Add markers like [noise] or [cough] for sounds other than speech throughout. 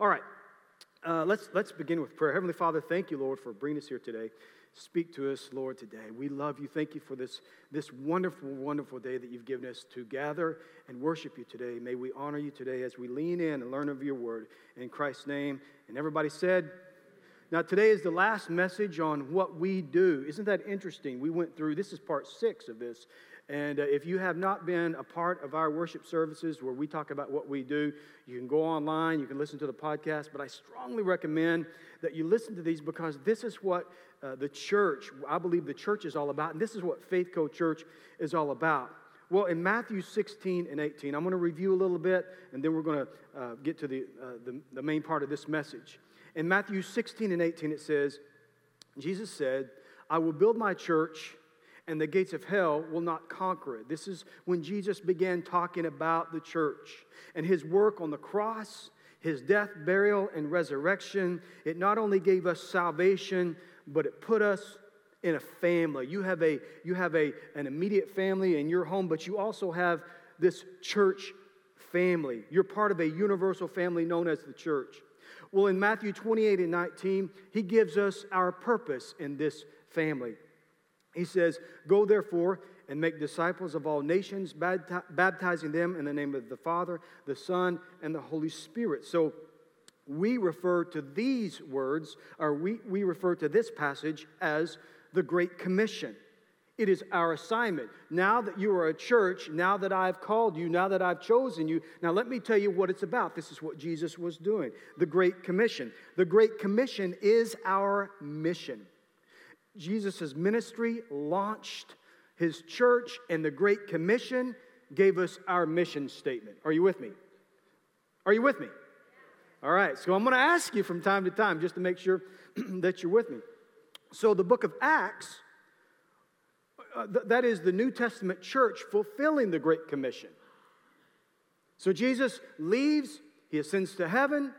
All right, uh, let's, let's begin with prayer. Heavenly Father, thank you, Lord, for bringing us here today. Speak to us, Lord, today. We love you. Thank you for this, this wonderful, wonderful day that you've given us to gather and worship you today. May we honor you today as we lean in and learn of your word. In Christ's name. And everybody said, now, today is the last message on what we do. Isn't that interesting? We went through, this is part six of this. And uh, if you have not been a part of our worship services where we talk about what we do, you can go online, you can listen to the podcast. But I strongly recommend that you listen to these because this is what uh, the church, I believe the church is all about. And this is what Faith Co Church is all about. Well, in Matthew 16 and 18, I'm going to review a little bit, and then we're going to uh, get to the, uh, the, the main part of this message. In Matthew 16 and 18, it says, Jesus said, I will build my church and the gates of hell will not conquer it. This is when Jesus began talking about the church and his work on the cross, his death, burial, and resurrection. It not only gave us salvation, but it put us in a family. You have a you have a an immediate family in your home, but you also have this church family. You're part of a universal family known as the church. Well, in Matthew 28 and 19, he gives us our purpose in this family. He says, Go therefore and make disciples of all nations, baptizing them in the name of the Father, the Son, and the Holy Spirit. So we refer to these words, or we, we refer to this passage as the Great Commission. It is our assignment. Now that you are a church, now that I've called you, now that I've chosen you, now let me tell you what it's about. This is what Jesus was doing the Great Commission. The Great Commission is our mission. Jesus' ministry launched his church, and the Great Commission gave us our mission statement. Are you with me? Are you with me? All right, so I'm going to ask you from time to time just to make sure [clears throat] that you're with me. So, the book of Acts, uh, th- that is the New Testament church fulfilling the Great Commission. So, Jesus leaves, he ascends to heaven,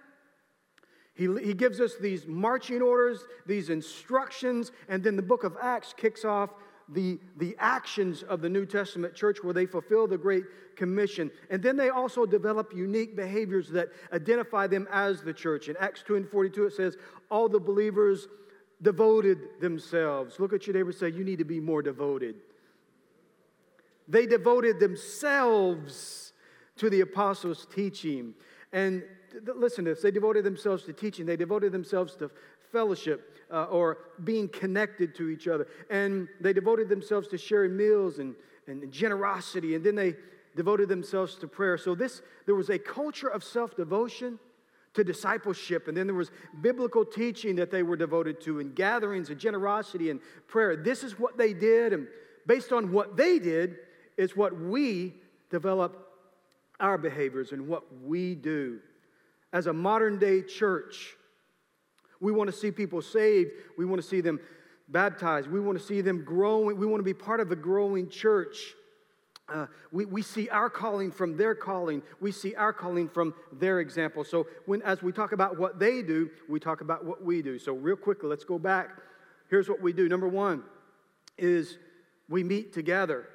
he, he gives us these marching orders, these instructions, and then the book of Acts kicks off the, the actions of the New Testament church where they fulfill the Great Commission. And then they also develop unique behaviors that identify them as the church. In Acts 2 and 42, it says, All the believers devoted themselves. Look at your neighbor say, You need to be more devoted. They devoted themselves to the apostles' teaching. And listen to this they devoted themselves to teaching, they devoted themselves to fellowship uh, or being connected to each other. And they devoted themselves to sharing meals and, and generosity. And then they devoted themselves to prayer. So this there was a culture of self-devotion to discipleship. And then there was biblical teaching that they were devoted to, and gatherings and generosity and prayer. This is what they did. And based on what they did, is what we develop our behaviors and what we do as a modern day church. We want to see people saved. We want to see them baptized. We want to see them growing. We want to be part of a growing church. Uh, we, we see our calling from their calling. We see our calling from their example. So, when, as we talk about what they do, we talk about what we do. So, real quickly, let's go back. Here's what we do. Number one is we meet together.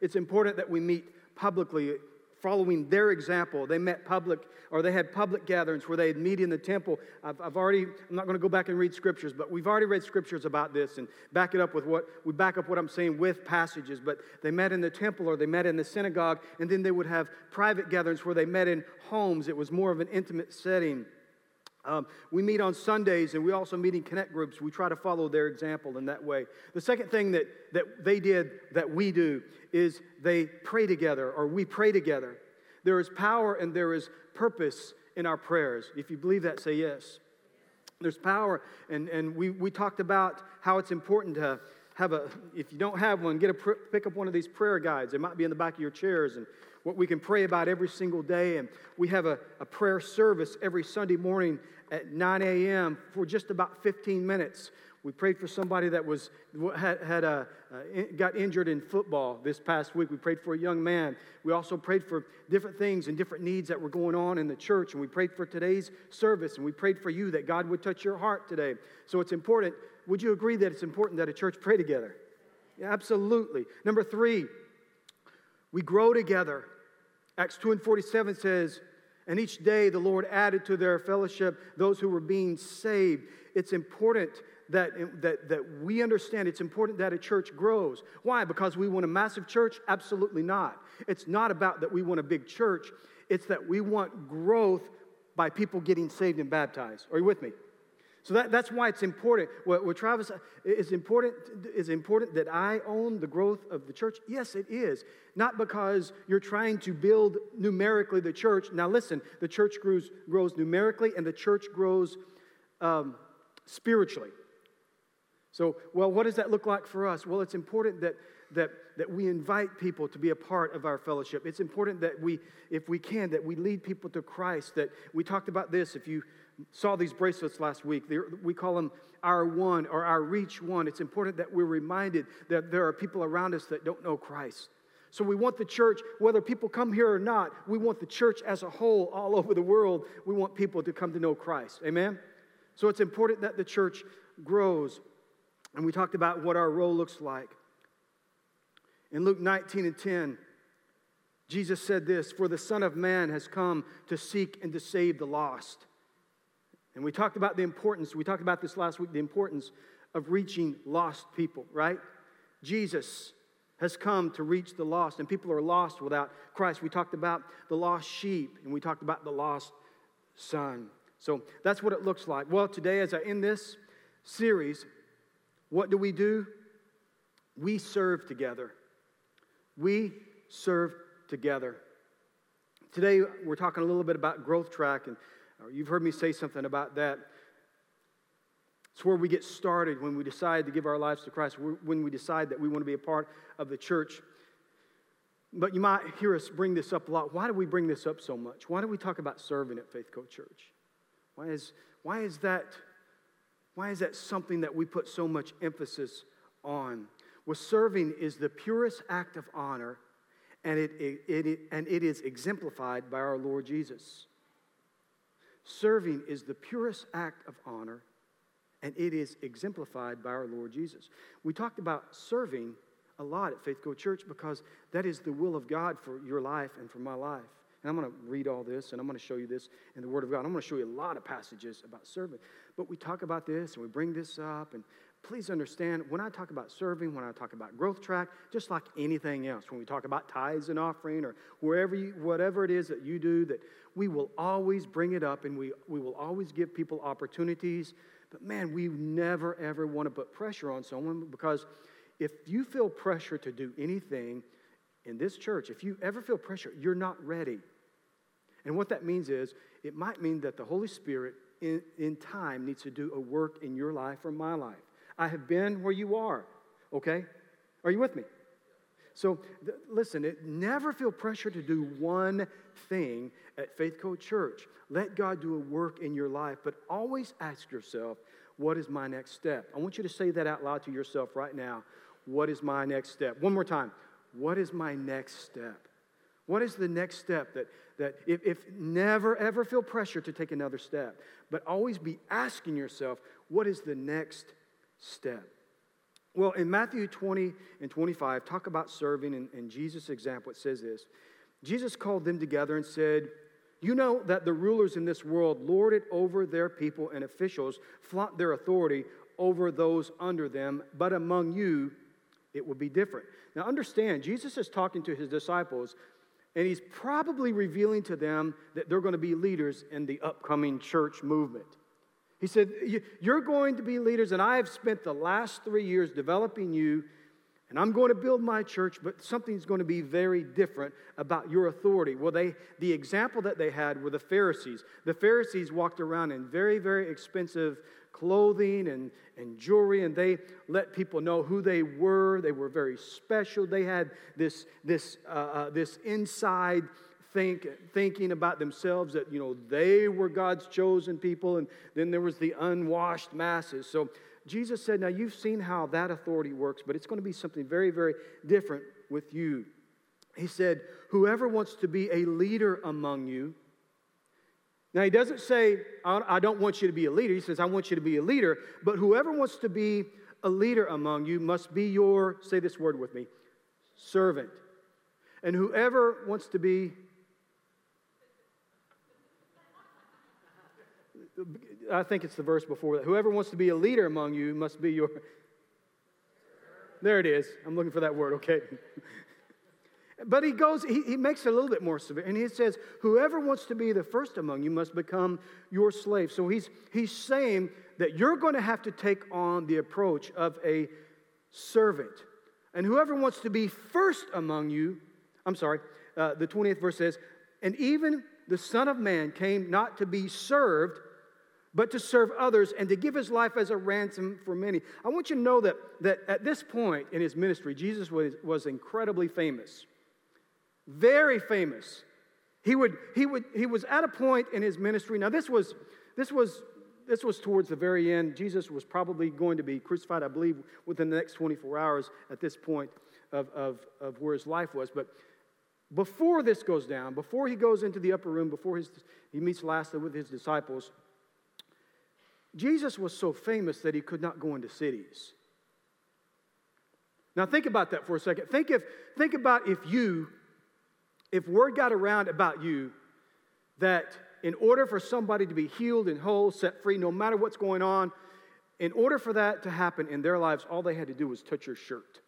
It's important that we meet publicly following their example. They met public, or they had public gatherings where they'd meet in the temple. I've, I've already, I'm not going to go back and read scriptures, but we've already read scriptures about this and back it up with what, we back up what I'm saying with passages. But they met in the temple or they met in the synagogue, and then they would have private gatherings where they met in homes. It was more of an intimate setting. Um, we meet on Sundays and we also meet in connect groups. We try to follow their example in that way. The second thing that, that they did that we do is they pray together or we pray together. There is power and there is purpose in our prayers. If you believe that, say yes. There's power, and, and we, we talked about how it's important to have a, if you don't have one, get a, pick up one of these prayer guides. They might be in the back of your chairs, and what we can pray about every single day. And we have a, a prayer service every Sunday morning at 9 a.m. for just about 15 minutes. We prayed for somebody that was had, had a, uh, got injured in football this past week. We prayed for a young man. We also prayed for different things and different needs that were going on in the church. And we prayed for today's service. And we prayed for you that God would touch your heart today. So it's important. Would you agree that it's important that a church pray together? Yeah, absolutely. Number three, we grow together. Acts 2 and 47 says, And each day the Lord added to their fellowship those who were being saved. It's important that, that, that we understand it's important that a church grows. Why? Because we want a massive church? Absolutely not. It's not about that we want a big church, it's that we want growth by people getting saved and baptized. Are you with me? So that, that's why it's important. What, what Travis is important is important that I own the growth of the church. Yes, it is. Not because you're trying to build numerically the church. Now, listen, the church grows, grows numerically and the church grows um, spiritually. So, well, what does that look like for us? Well, it's important that, that, that we invite people to be a part of our fellowship. It's important that we, if we can, that we lead people to Christ. That we talked about this. If you saw these bracelets last week. we call them our one or our reach one. It's important that we're reminded that there are people around us that don't know Christ. So we want the church, whether people come here or not, we want the church as a whole, all over the world, we want people to come to know Christ. Amen? So it's important that the church grows. And we talked about what our role looks like. In Luke 19 and 10, Jesus said this For the Son of Man has come to seek and to save the lost. And we talked about the importance, we talked about this last week, the importance of reaching lost people, right? Jesus has come to reach the lost, and people are lost without Christ. We talked about the lost sheep, and we talked about the lost son. So that's what it looks like. Well, today, as I end this series, what do we do? We serve together. We serve together. Today, we're talking a little bit about growth track, and uh, You've heard me say something about that. It's where we get started when we decide to give our lives to Christ, when we decide that we want to be a part of the church. But you might hear us bring this up a lot. Why do we bring this up so much? Why do we talk about serving at Faith Co Church? Why is, why is that why is that something that we put so much emphasis on? Well, serving is the purest act of honor, and it, it, it, and it is exemplified by our Lord Jesus. Serving is the purest act of honor, and it is exemplified by our Lord Jesus. We talked about serving a lot at Faith Co Church because that is the will of God for your life and for my life. And I'm going to read all this and I'm going to show you this in the Word of God. I'm going to show you a lot of passages about serving. But we talk about this and we bring this up. And please understand when I talk about serving, when I talk about growth track, just like anything else, when we talk about tithes and offering or wherever you, whatever it is that you do, that we will always bring it up and we, we will always give people opportunities. But man, we never ever want to put pressure on someone because if you feel pressure to do anything in this church, if you ever feel pressure, you're not ready. And what that means is it might mean that the Holy Spirit in, in time needs to do a work in your life or my life. I have been where you are, okay? Are you with me? So th- listen, it, never feel pressure to do one thing at Faith Co Church. Let God do a work in your life, but always ask yourself, what is my next step? I want you to say that out loud to yourself right now. What is my next step? One more time. What is my next step? What is the next step that, that if, if never ever feel pressure to take another step, but always be asking yourself, what is the next step? Well, in Matthew 20 and 25, talk about serving, and, and Jesus' example, it says this Jesus called them together and said, You know that the rulers in this world lord it over their people, and officials flaunt their authority over those under them, but among you, it will be different. Now, understand, Jesus is talking to his disciples, and he's probably revealing to them that they're going to be leaders in the upcoming church movement. He said, You're going to be leaders, and I have spent the last three years developing you, and I'm going to build my church, but something's going to be very different about your authority. Well, they, the example that they had were the Pharisees. The Pharisees walked around in very, very expensive clothing and, and jewelry, and they let people know who they were. They were very special. They had this, this, uh, uh, this inside think, thinking about themselves that, you know, they were God's chosen people, and then there was the unwashed masses. So Jesus said, Now you've seen how that authority works, but it's going to be something very, very different with you. He said, Whoever wants to be a leader among you, now, he doesn't say, I don't want you to be a leader. He says, I want you to be a leader. But whoever wants to be a leader among you must be your, say this word with me, servant. And whoever wants to be I think it's the verse before that. Whoever wants to be a leader among you must be your. There it is. I'm looking for that word, okay? [laughs] but he goes, he, he makes it a little bit more severe, and he says, Whoever wants to be the first among you must become your slave. So he's, he's saying that you're going to have to take on the approach of a servant. And whoever wants to be first among you, I'm sorry, uh, the 20th verse says, And even the Son of Man came not to be served, but to serve others and to give his life as a ransom for many. I want you to know that, that at this point in his ministry, Jesus was, was incredibly famous. Very famous. He, would, he, would, he was at a point in his ministry. Now, this was, this was this was towards the very end. Jesus was probably going to be crucified, I believe, within the next 24 hours at this point of, of, of where his life was. But before this goes down, before he goes into the upper room, before his, he meets lastly with his disciples, Jesus was so famous that he could not go into cities. Now think about that for a second. Think if think about if you if word got around about you that in order for somebody to be healed and whole, set free, no matter what's going on, in order for that to happen in their lives, all they had to do was touch your shirt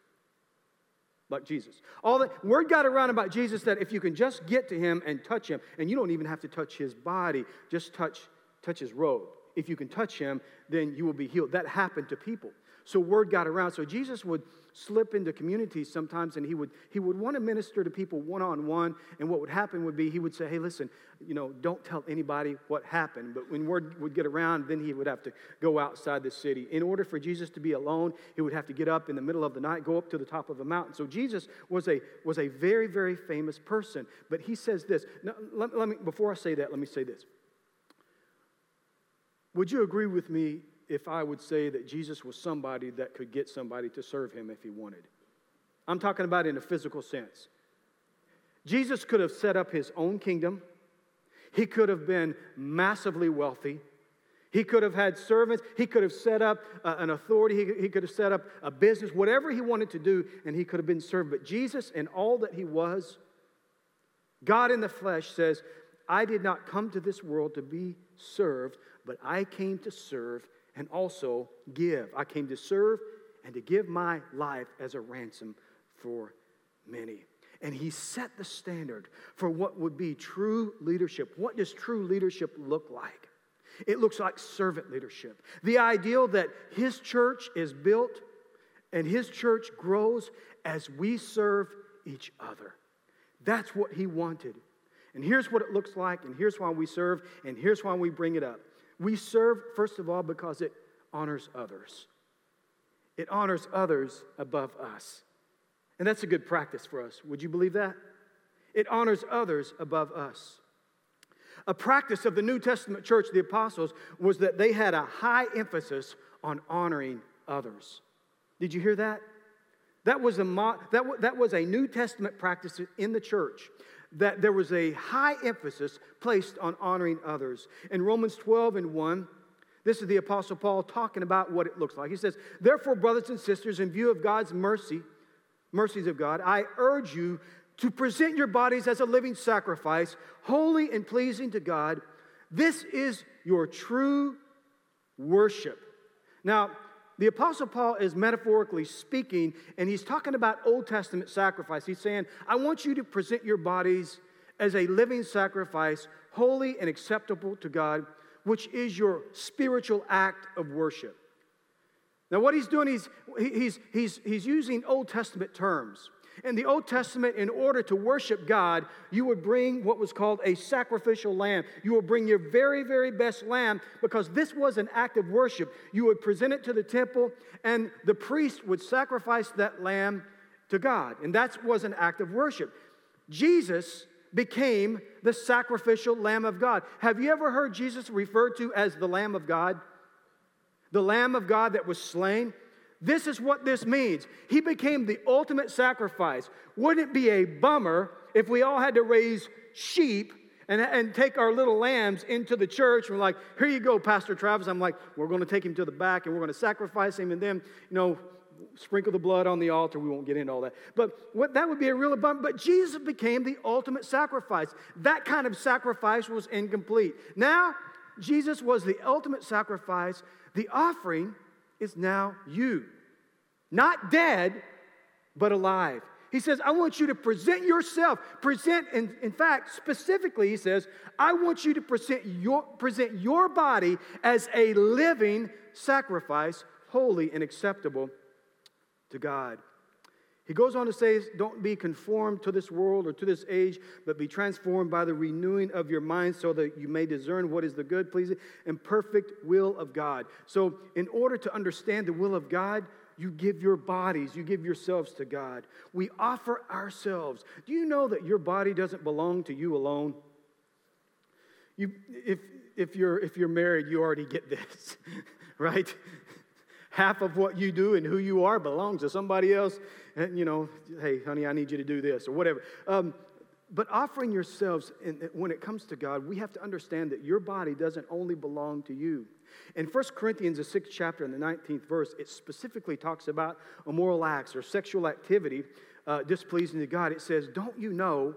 like Jesus. All the word got around about Jesus that if you can just get to him and touch him, and you don't even have to touch his body, just touch touch his robe. If you can touch him, then you will be healed. That happened to people. So word got around. So Jesus would slip into communities sometimes and he would he would want to minister to people one on one and what would happen would be he would say hey listen you know don't tell anybody what happened. But when word would get around then he would have to go outside the city. In order for jesus to be alone he would have to get up in the middle of the night go up to the top of a mountain. So jesus was a was a very very famous person. But he says this. Now, let, let me before i say that let me say this would you agree with me if I would say that Jesus was somebody that could get somebody to serve him if he wanted. I'm talking about in a physical sense. Jesus could have set up his own kingdom, he could have been massively wealthy. He could have had servants. He could have set up uh, an authority. He, he could have set up a business, whatever he wanted to do, and he could have been served. But Jesus, and all that he was, God in the flesh says, I did not come to this world to be served, but I came to serve and also give. I came to serve and to give my life as a ransom for many. And he set the standard for what would be true leadership. What does true leadership look like? It looks like servant leadership. The ideal that his church is built and his church grows as we serve each other. That's what he wanted. And here's what it looks like, and here's why we serve, and here's why we bring it up. We serve, first of all, because it honors others. It honors others above us. And that's a good practice for us. Would you believe that? It honors others above us. A practice of the New Testament church, the apostles, was that they had a high emphasis on honoring others. Did you hear that? That was a, that, that was a New Testament practice in the church that there was a high emphasis placed on honoring others. In Romans 12 and 1, this is the Apostle Paul talking about what it looks like. He says, Therefore, brothers and sisters, in view of God's mercy, mercies of God, I urge you to present your bodies as a living sacrifice, holy and pleasing to God. This is your true worship. Now, the Apostle Paul is metaphorically speaking, and he's talking about Old Testament sacrifice. He's saying, I want you to present your bodies as a living sacrifice, holy and acceptable to God, which is your spiritual act of worship. Now, what he's doing, he's, he's, he's, he's using Old Testament terms. In the Old Testament, in order to worship God, you would bring what was called a sacrificial lamb. You would bring your very, very best lamb because this was an act of worship. You would present it to the temple, and the priest would sacrifice that lamb to God. And that was an act of worship. Jesus became the sacrificial lamb of God. Have you ever heard Jesus referred to as the lamb of God? The lamb of God that was slain? This is what this means. He became the ultimate sacrifice. Wouldn't it be a bummer if we all had to raise sheep and, and take our little lambs into the church? And we're like, here you go, Pastor Travis. I'm like, we're going to take him to the back and we're going to sacrifice him and then, you know, sprinkle the blood on the altar. We won't get into all that. But what, that would be a real bummer. But Jesus became the ultimate sacrifice. That kind of sacrifice was incomplete. Now, Jesus was the ultimate sacrifice. The offering is now you. Not dead, but alive. He says, I want you to present yourself. Present, in, in fact, specifically, he says, I want you to present your, present your body as a living sacrifice, holy and acceptable to God. He goes on to say, Don't be conformed to this world or to this age, but be transformed by the renewing of your mind so that you may discern what is the good, pleasing, and perfect will of God. So, in order to understand the will of God, you give your bodies, you give yourselves to God. We offer ourselves. Do you know that your body doesn't belong to you alone? You, if, if, you're, if you're married, you already get this, [laughs] right? Half of what you do and who you are belongs to somebody else. And, you know, hey, honey, I need you to do this or whatever. Um, but offering yourselves, when it comes to God, we have to understand that your body doesn't only belong to you. In 1 Corinthians, the sixth chapter, in the 19th verse, it specifically talks about immoral acts or sexual activity uh, displeasing to God. It says, Don't you know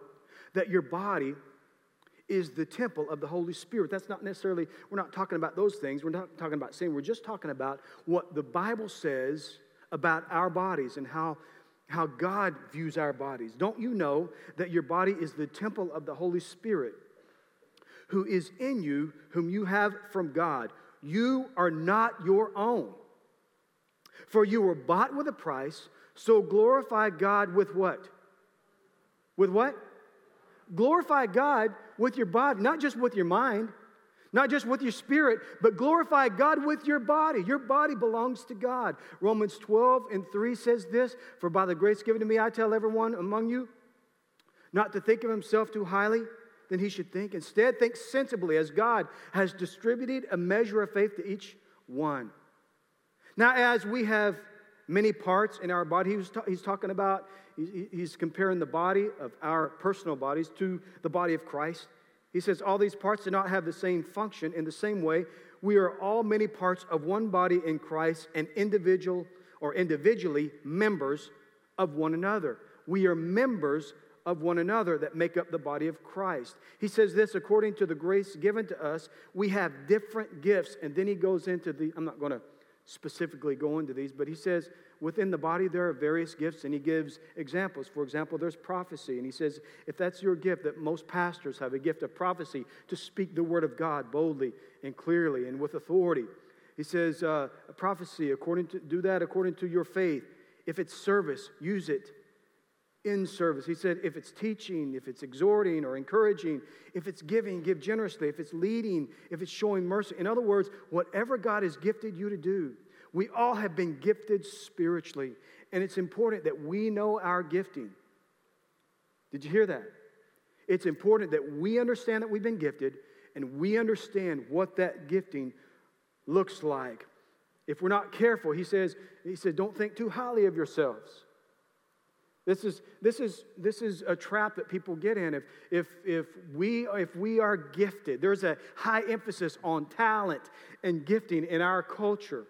that your body is the temple of the Holy Spirit? That's not necessarily, we're not talking about those things. We're not talking about sin. We're just talking about what the Bible says about our bodies and how how God views our bodies. Don't you know that your body is the temple of the Holy Spirit who is in you, whom you have from God? You are not your own. For you were bought with a price, so glorify God with what? With what? Glorify God with your body, not just with your mind, not just with your spirit, but glorify God with your body. Your body belongs to God. Romans 12 and 3 says this For by the grace given to me, I tell everyone among you not to think of himself too highly than he should think. Instead, think sensibly as God has distributed a measure of faith to each one. Now, as we have many parts in our body, he ta- he's talking about, he's comparing the body of our personal bodies to the body of Christ. He says all these parts do not have the same function. In the same way, we are all many parts of one body in Christ and individual or individually members of one another. We are members of one another that make up the body of Christ. He says this according to the grace given to us, we have different gifts. And then he goes into the, I'm not going to specifically go into these, but he says within the body there are various gifts, and he gives examples. For example, there's prophecy, and he says if that's your gift, that most pastors have a gift of prophecy to speak the word of God boldly and clearly and with authority. He says uh, prophecy according to do that according to your faith. If it's service, use it in service. He said, if it's teaching, if it's exhorting or encouraging, if it's giving, give generously. If it's leading, if it's showing mercy. In other words, whatever God has gifted you to do, we all have been gifted spiritually. And it's important that we know our gifting. Did you hear that? It's important that we understand that we've been gifted and we understand what that gifting looks like. If we're not careful, he says, he said, don't think too highly of yourselves. This is, this, is, this is a trap that people get in. If, if, if, we, if we are gifted, there's a high emphasis on talent and gifting in our culture.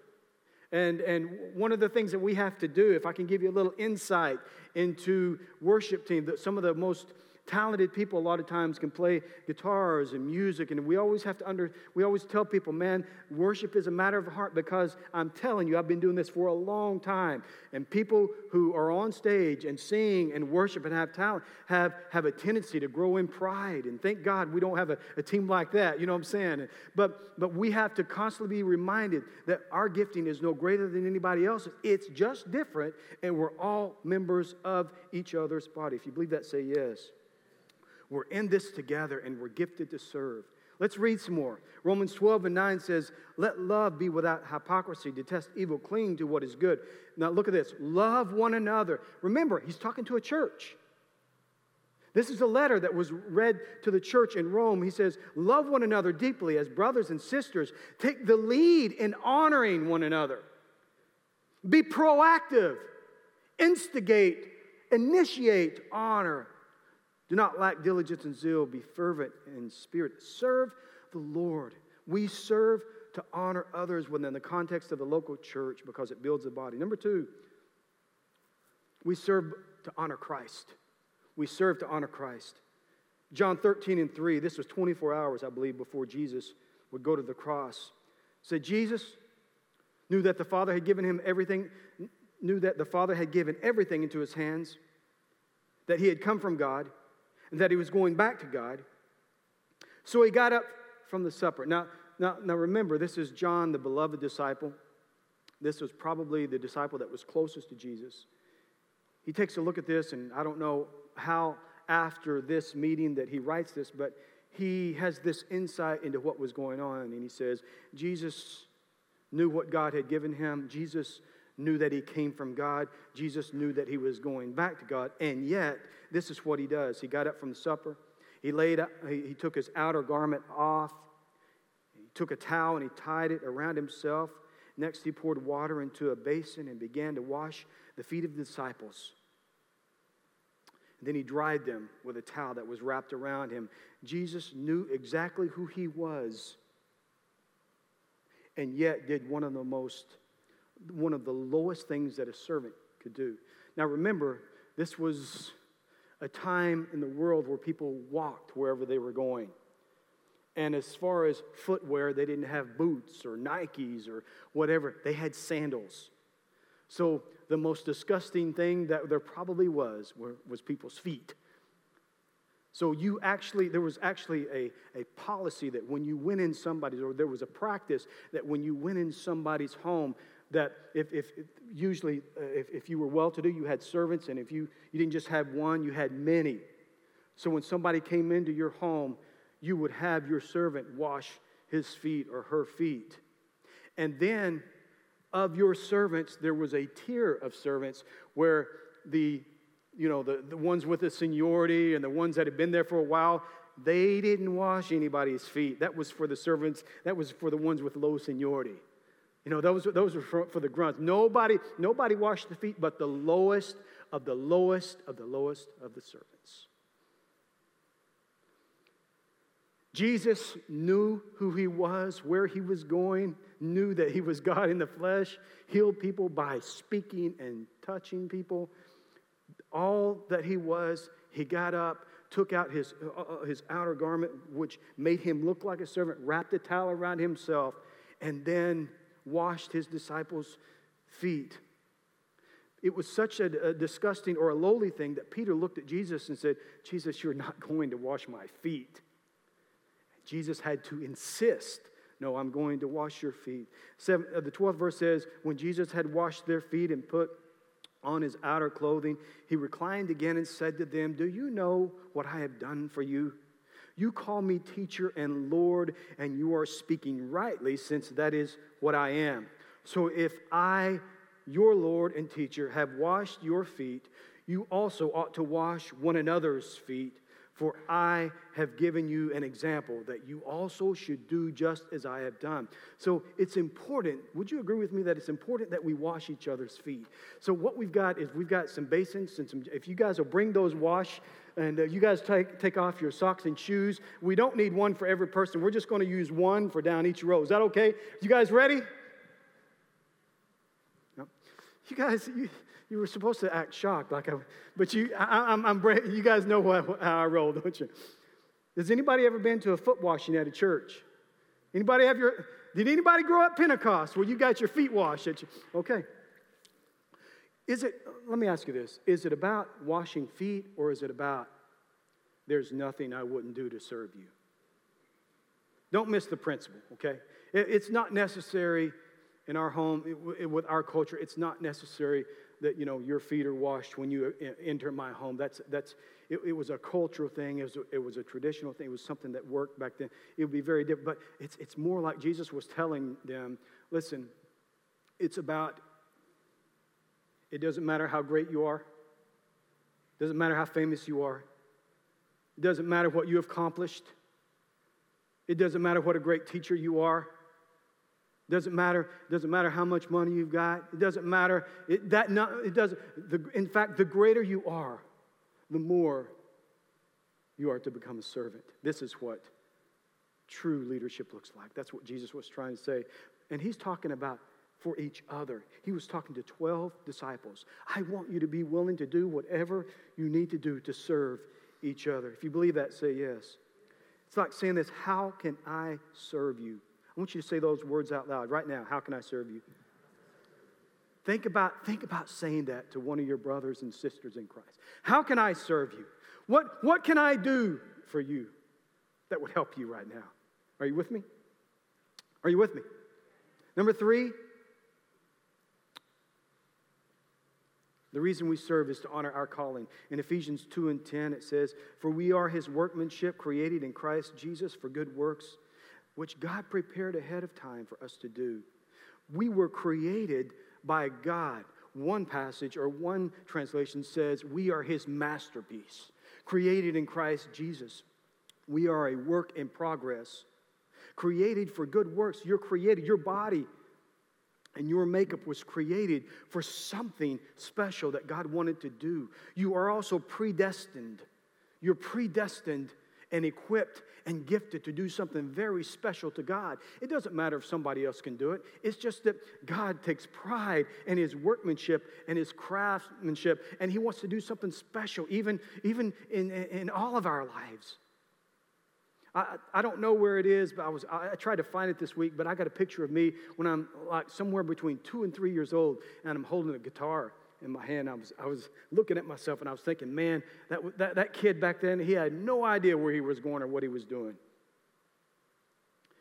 And, and one of the things that we have to do, if I can give you a little insight into worship team, that some of the most talented people a lot of times can play guitars and music and we always have to under we always tell people man worship is a matter of heart because i'm telling you i've been doing this for a long time. And people who are on stage and sing and worship and have talent have have a tendency to grow in pride and thank god we don't have a, a team like that you know what i'm saying? But but we have to constantly be reminded that our gifting is no greater than anybody else's. It's just different and we're all members of each other's body. If you believe that say yes we're in this together and we're gifted to serve. Let's read some more. Romans 12 and 9 says, Let love be without hypocrisy, detest evil, cling to what is good. Now look at this love one another. Remember, he's talking to a church. This is a letter that was read to the church in Rome. He says, Love one another deeply as brothers and sisters. Take the lead in honoring one another. Be proactive. Instigate. Initiate honor do not lack diligence and zeal. Be fervent in spirit. Serve the Lord. We serve to honor others within the context of the local church because it builds the body. Number two, we serve to honor Christ. We serve to honor Christ. John 13 and 3, this was 24 hours, I believe, before Jesus would go to the cross. Said Jesus knew that the Father had given him everything, knew that the Father had given everything into his hands, that he had come from God, and that he was going back to God. So he got up from the supper. Now, now, now remember, this is John, the beloved disciple. This was probably the disciple that was closest to Jesus. He takes a look at this, and I don't know how after this meeting that he writes this, but he has this insight into what was going on. And he says, Jesus knew what God had given him. Jesus knew that he came from God. Jesus knew that he was going back to God. And yet, this is what he does. He got up from the supper. He laid he took his outer garment off. He took a towel and he tied it around himself. Next, he poured water into a basin and began to wash the feet of the disciples. And then he dried them with a towel that was wrapped around him. Jesus knew exactly who he was and yet did one of the most one of the lowest things that a servant could do. Now remember, this was a time in the world where people walked wherever they were going. And as far as footwear, they didn't have boots or Nikes or whatever. They had sandals. So the most disgusting thing that there probably was were, was people's feet. So you actually, there was actually a, a policy that when you went in somebody's, or there was a practice that when you went in somebody's home, that if, if, usually uh, if, if you were well-to-do, you had servants, and if you, you didn't just have one, you had many. So when somebody came into your home, you would have your servant wash his feet or her feet. And then of your servants, there was a tier of servants where the you know, the, the ones with the seniority and the ones that had been there for a while, they didn't wash anybody's feet. That was for the servants, that was for the ones with low seniority. You know, those, those were for, for the grunts. Nobody, nobody washed the feet but the lowest of the lowest of the lowest of the servants. Jesus knew who he was, where he was going, knew that he was God in the flesh, healed people by speaking and touching people all that he was, he got up, took out his, uh, uh, his outer garment, which made him look like a servant, wrapped a towel around himself, and then washed his disciples' feet. It was such a, a, disgusting or a lowly thing that Peter looked at Jesus and said, Jesus, you're not [laughs] going to wash my feet. Jesus had to insist, No, I'm going to wash your feet. Seven, uh, the 12th verse says, When Jesus had washed their feet and put on his outer clothing, he reclined again and said to them, Do you know what I have done for you? You call me teacher and Lord, and you are speaking rightly, since that is what I am. So if I, your Lord and teacher, have washed your feet, you also ought to wash one another's feet. For I have given you an example that you also should do just as I have done. So it's important. Would you agree with me that it's important that we wash each other's feet? So what we've got is we've got some basins and some. If you guys will bring those wash, and uh, you guys take take off your socks and shoes. We don't need one for every person. We're just going to use one for down each row. Is that okay? You guys ready? No. You guys. You, you were supposed to act shocked, like I, but you, I, am I'm, I'm, you guys know what, how I roll, don't you? Has anybody ever been to a foot washing at a church? Anybody have your, did anybody grow up Pentecost where you got your feet washed? At you? Okay. Is it, let me ask you this, is it about washing feet or is it about there's nothing I wouldn't do to serve you? Don't miss the principle, okay? It's not necessary in our home, it, it, with our culture, it's not necessary that you know your feet are washed when you enter my home. That's that's it, it was a cultural thing. It was a, it was a traditional thing. It was something that worked back then. It would be very different. But it's it's more like Jesus was telling them, listen, it's about. It doesn't matter how great you are. It doesn't matter how famous you are. It doesn't matter what you have accomplished. It doesn't matter what a great teacher you are. It Doesn't matter. It Doesn't matter how much money you've got. It doesn't matter. It, that not, it doesn't. The, in fact, the greater you are, the more you are to become a servant. This is what true leadership looks like. That's what Jesus was trying to say. And he's talking about for each other. He was talking to 12 disciples. I want you to be willing to do whatever you need to do to serve each other. If you believe that, say yes. It's like saying this How can I serve you? I want you to say those words out loud right now. How can I serve you? Think about, think about saying that to one of your brothers and sisters in Christ. How can I serve you? What, what can I do for you that would help you right now? Are you with me? Are you with me? Number three, the reason we serve is to honor our calling. In Ephesians 2 and 10, it says, For we are his workmanship created in Christ Jesus for good works, which God prepared ahead of time for us to do. We were created by God. One passage or one translation says, We are his masterpiece, created in Christ Jesus. We are a work in progress, created for good works. You're created, your body and your makeup was created for something special that God wanted to do. You are also predestined. You're predestined and equipped and gifted to do something very special to God. It doesn't matter if somebody else can do it. It's just that God takes pride in his workmanship and his craftsmanship, and he wants to do something special, even, even in, in all of our lives. I, I don't know where it is, but I, was, I tried to find it this week, but I got a picture of me when I'm like somewhere between two and three years old, and I'm holding a guitar in my hand. I was, I was looking at myself and I was thinking, man, that, that, that kid back then, he had no idea where he was going or what he was doing.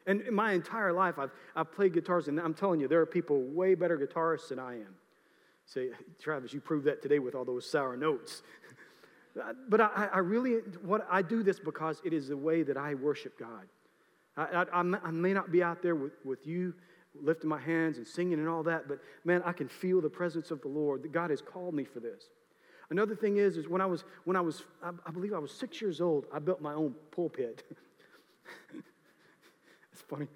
And in my entire life, I've, I've played guitars, and I'm telling you, there are people way better guitarists than I am. Say, Travis, you proved that today with all those sour notes. [laughs] but I, I, really, what I do this because it is the way that I worship God. I, I, I may not be out there with, with you lifting my hands and singing and all that, but man, I can feel the presence of the Lord. That God has called me for this. Another thing is, is when I was, when I was, I, I believe I was six years old, I built my own pulpit. [laughs] it's funny.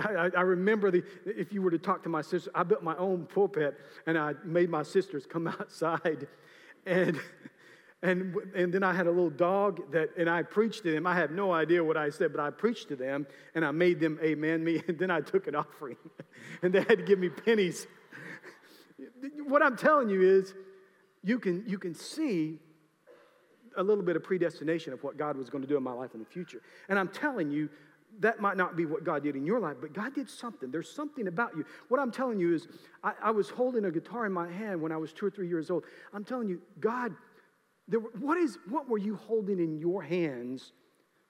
I, I, remember the, if you were to talk to my sister, I built my own pulpit and I made my sisters come [laughs] outside and and, and then I had a little dog that, and I preached to them. I have no idea what I said, but I preached to them and I made them amen me. [laughs] And then I took an offering [laughs] and they had to give me pennies. what I'm telling you is you can, you can see a little bit of predestination of what God was going to do in my life in the future. And I'm telling you, that might not be what God did in your life, but God did something. There's something about you. What I'm telling you is, I, I was holding a guitar in my hand when I was two or three years old. I'm telling you, God there, what, is, what were you holding in your hands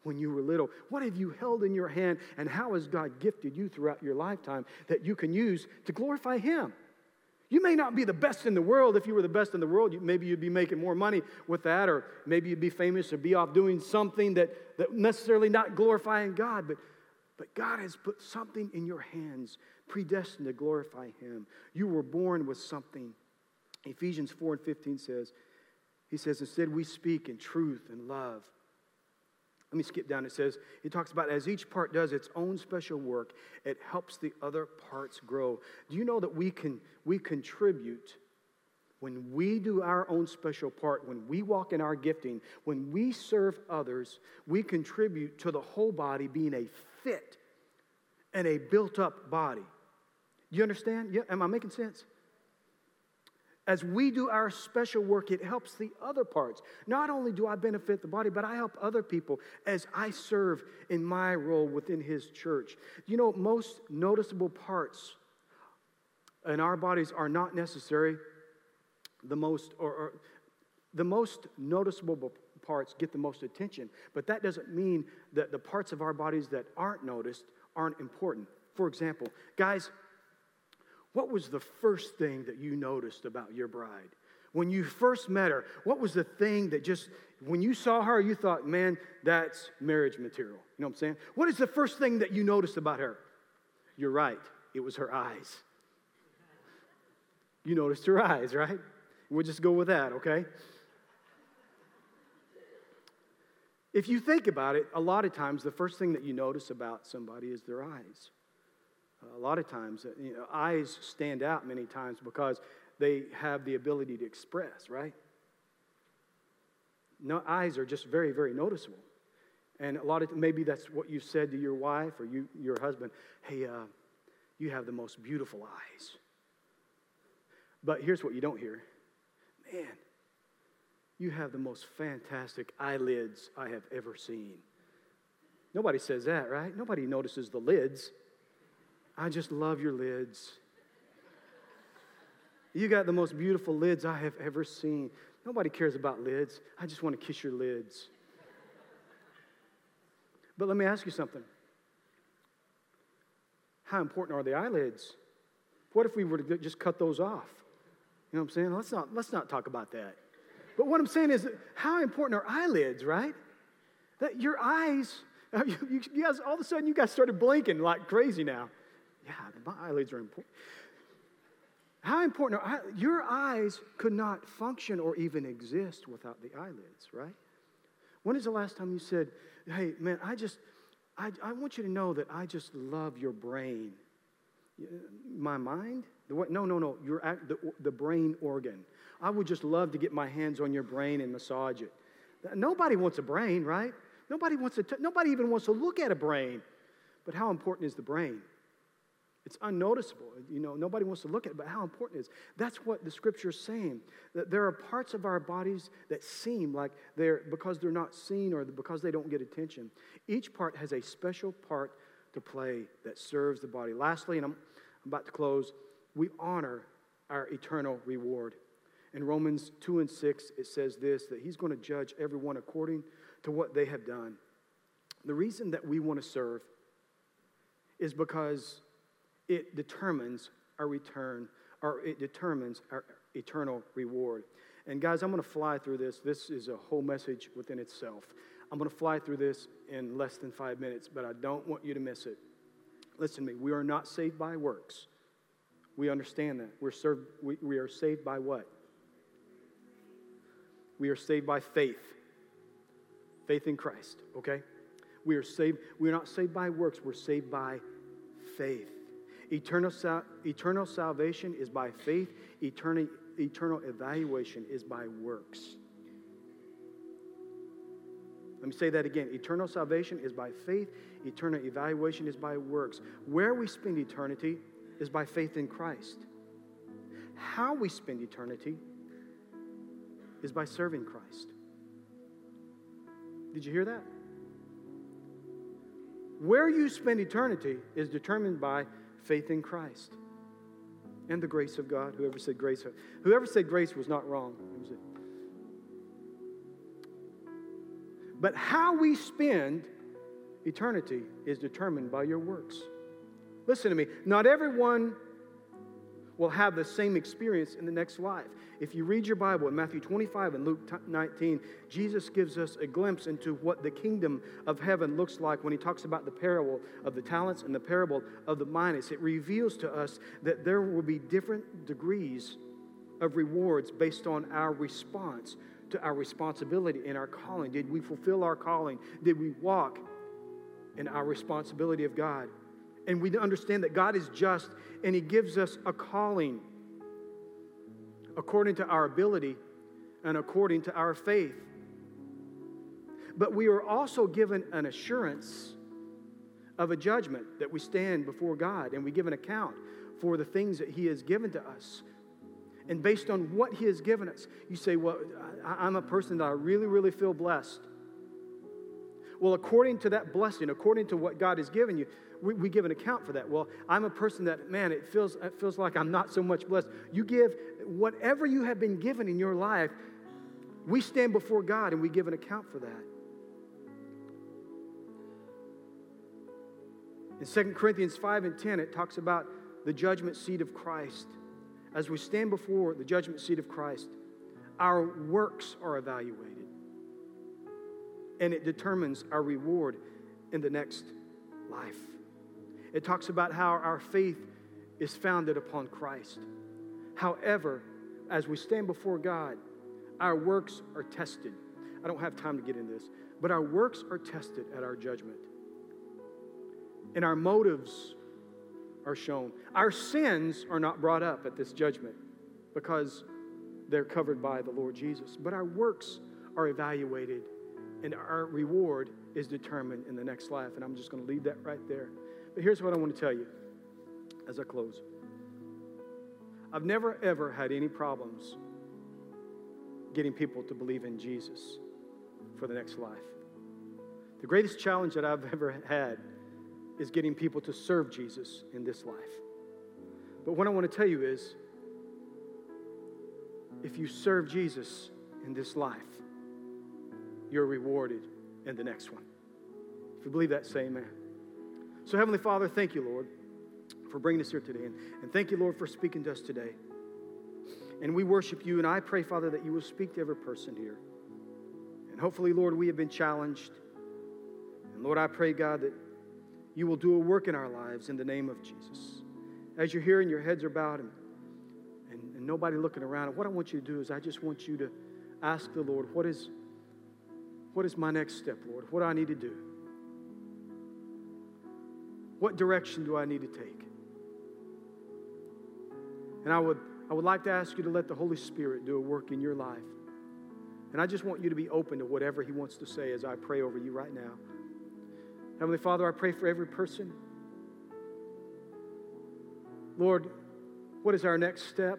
when you were little? What have you held in your hand, and how has God gifted you throughout your lifetime that you can use to glorify Him? You may not be the best in the world. If you were the best in the world, maybe you'd be making more money with that, or maybe you'd be famous or be off doing something that, that necessarily not glorifying God. But, but God has put something in your hands predestined to glorify Him. You were born with something. Ephesians 4 and 15 says, he says, instead, we speak in truth and love. Let me skip down. It says, he talks about as each part does its own special work, it helps the other parts grow. Do you know that we can we contribute when we do our own special part, when we walk in our gifting, when we serve others, we contribute to the whole body being a fit and a built up body. Do you understand? Yeah, am I making sense? As we do our special work, it helps the other parts. Not only do I benefit the body, but I help other people as I serve in my role within His church. You know, most noticeable parts in our bodies are not necessary. The most, or, or the most noticeable parts get the most attention, but that doesn't mean that the parts of our bodies that aren't noticed aren't important. For example, guys, what was the first thing that you noticed about your bride? When you first met her, what was the thing that just, when you saw her, you thought, man, that's marriage material? You know what I'm saying? What is the first thing that you noticed about her? You're right, it was her eyes. You noticed her eyes, right? We'll just go with that, okay? If you think about it, a lot of times the first thing that you notice about somebody is their eyes a lot of times, uh, you know, eyes stand out many times because they have the ability to express, right? No, eyes are just very, very noticeable. And a lot of maybe that's what you said to your wife or you, your husband. Hey, uh, you have the most beautiful eyes. But here's what you don't hear, man. You have the most fantastic eyelids I have ever seen. Nobody says that, right? Nobody notices the lids. I just love your lids. You got the most beautiful lids I have ever seen. Nobody cares about lids. I just want to kiss your lids. But let me ask you something. How important are the eyelids? What if we were to just cut those off? You know what I'm saying? Let's not, let's not talk about that. But what I'm saying is, how important are eyelids, right? That your eyes, [laughs] you, guys, all of a sudden, you guys started blinking like crazy now. Yeah, my eyelids are important. How important are your eyes could not function or even exist without the eyelids, right? When is the last time you said, Hey, man, I just, I, I want you to know that I just love your brain? My mind? The, no, no, no. Your, the, the brain organ. I would just love to get my hands on your brain and massage it. Nobody wants a brain, right? Nobody wants to. Nobody even wants to look at a brain. But how important is the brain? It's unnoticeable. You know, nobody wants to look at it, but how important it is. That's what the scripture is saying. That there are parts of our bodies that seem like they're because they're not seen or because they don't get attention. Each part has a special part to play that serves the body. Lastly, and I'm, I'm about to close, we honor our eternal reward. In Romans 2 and 6, it says this that he's going to judge everyone according to what they have done. The reason that we want to serve is because it determines our return, or it determines our eternal reward. And guys, I'm going to fly through this. This is a whole message within itself. I'm going to fly through this in less than five minutes, but I don't want you to miss it. Listen to me. We are not saved by works. We understand that. We're served, we, we are saved by what? We are saved by faith. Faith in Christ, okay? We are saved. We're not saved by works. We're saved by faith. Eternal, sal- eternal salvation is by faith, eternal, eternal evaluation is by works. Let me say that again. Eternal salvation is by faith, eternal evaluation is by works. Where we spend eternity is by faith in Christ. How we spend eternity is by serving Christ. Did you hear that? Where you spend eternity is determined by faith in Christ and the grace of God. Whoever said grace, whoever said grace was not wrong. But how we spend eternity is determined by your works. Listen to me. Not everyone will have the same experience in the next life. If you read your Bible in Matthew 25 and Luke 19, Jesus gives us a glimpse into what the kingdom of heaven looks like when he talks about the parable of the talents and the parable of the minas. It reveals to us that there will be different degrees of rewards based on our response to our responsibility and our calling. Did we fulfill our calling? Did we walk in our responsibility of God? And we understand that God is just and He gives us a calling according to our ability and according to our faith. But we are also given an assurance of a judgment that we stand before God and we give an account for the things that He has given to us. And based on what He has given us, you say, Well, I'm a person that I really, really feel blessed. Well, according to that blessing, according to what God has given you, we, we, give an account for that. Well, I'm a person that, man, it feels, it feels like I'm not so much blessed. You give whatever you have been given in your life, we stand before God and we give an account for that. In 2 Corinthians 5 and 10, it talks about the judgment seat of Christ. As we stand before the judgment seat of Christ, our works are evaluated and it determines our reward in the next life. It talks about how our faith is founded upon Christ. However, as we stand before God, our works are tested. I don't have time to get into this, but our works are tested at our judgment. And our motives are shown. Our sins are not brought up at this judgment because they're covered by the Lord Jesus. But our works are evaluated and our reward is determined in the next life. And I'm just going to leave that right there. But here's what I want to tell you as I close I've never, ever had any problems getting people to believe in Jesus for the next life. The greatest challenge that I've ever had is getting people to serve Jesus in this life. But what I want to tell you is if you serve Jesus in this life, you're rewarded in the next one. If you believe that, say amen. So, Heavenly Father, thank you, Lord, for bringing us here today. And, and thank you, Lord, for speaking to us today. And we worship you, and I pray, Father, that you will speak to every person here. And hopefully, Lord, we have been challenged. And Lord, I pray, God, that you will do a work in our lives in the name of Jesus. As you're here and your heads are bowed and, and, and nobody looking around, what I want you to do is I just want you to ask the Lord, what is, what is my next step, Lord? What do I need to do? What direction do I need to take? And I would, I would like to ask you to let the Holy Spirit do a work in your life. And I just want you to be open to whatever He wants to say as I pray over you right now. Heavenly Father, I pray for every person. Lord, what is our next step?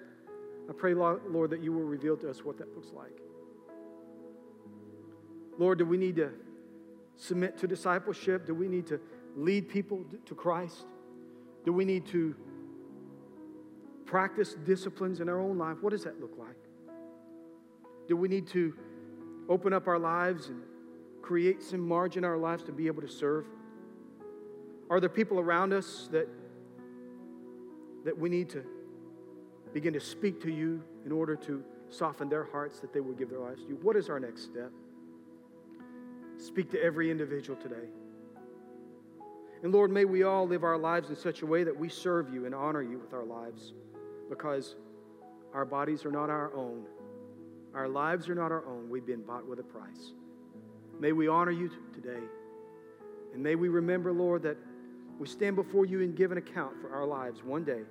I pray, Lord, that you will reveal to us what that looks like. Lord, do we need to submit to discipleship? Do we need to lead people to Christ? Do we need to practice disciplines in our own life? What does that look like? Do we need to open up our lives and create some margin in our lives to be able to serve? Are there people around us that, that we need to begin to speak to you in order to soften their hearts that they will give their lives to you? What is our next step? Speak to every individual today. And Lord, may we all live our lives in such a way that we serve you and honor you with our lives because our bodies are not our own. Our lives are not our own. We've been bought with a price. May we honor you today. And may we remember, Lord, that we stand before you and give an account for our lives one day.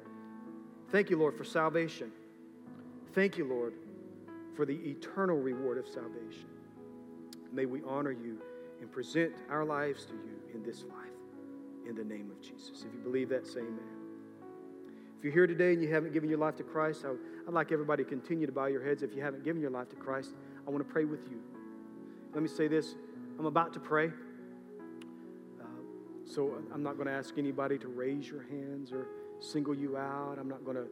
Thank you, Lord, for salvation. Thank you, Lord, for the eternal reward of salvation. May we honor you and present our lives to you in this life in the name of Jesus. If you believe that, say amen. If you're here today and you haven't given your life to Christ, I, would like everybody to continue to bow your heads. If you haven't given your life to Christ, I want to pray with you. Let me say this I'm about to pray. Uh, so I'm not going to ask anybody to raise your hands or single you out. I'm not going to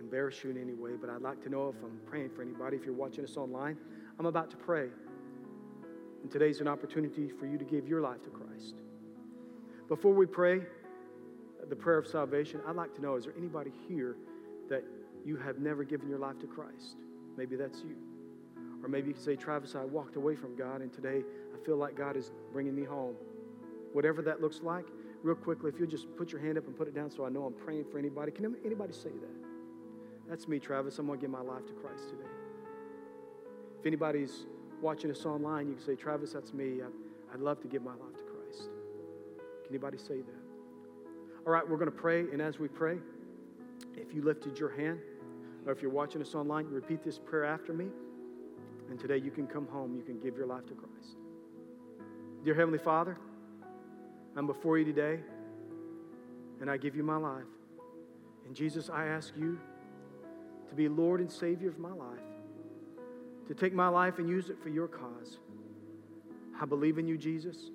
embarrass you in any way, but I'd like to know if I'm praying for anybody. If you're watching us online, I'm about to pray. And today's an opportunity for you to give your life to Christ. Before we pray the prayer of salvation, I'd like to know is there anybody here that you have never given your life to Christ? Maybe that's you. Or maybe you can say, Travis, I walked away from God and today I feel like God is bringing me home. Whatever that looks like, real quickly, if you'll just put your hand up and put it down so I know I'm praying for anybody. Can anybody say that? That's me, Travis. I'm going to give my life to Christ today. If anybody's watching us online, you can say, Travis, that's me. I'd love to give my life to Anybody say that? All right, we're going to pray, and as we pray, if you lifted your hand, or if you're watching us online, repeat this prayer after me. And today you can come home, you can give your life to Christ. Dear Heavenly Father, I'm before you today, and I give you my life. And Jesus, I ask you to be Lord and Savior of my life, to take my life and use it for your cause. I believe in you, Jesus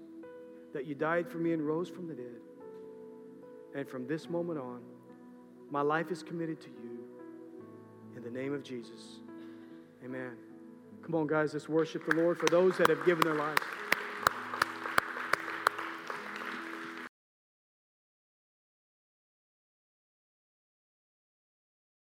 that you died for me and rose from the dead. And from this moment on, my life is committed to you. In the name of Jesus. Amen. Come on, guys, let's worship the Lord for those that have given their lives.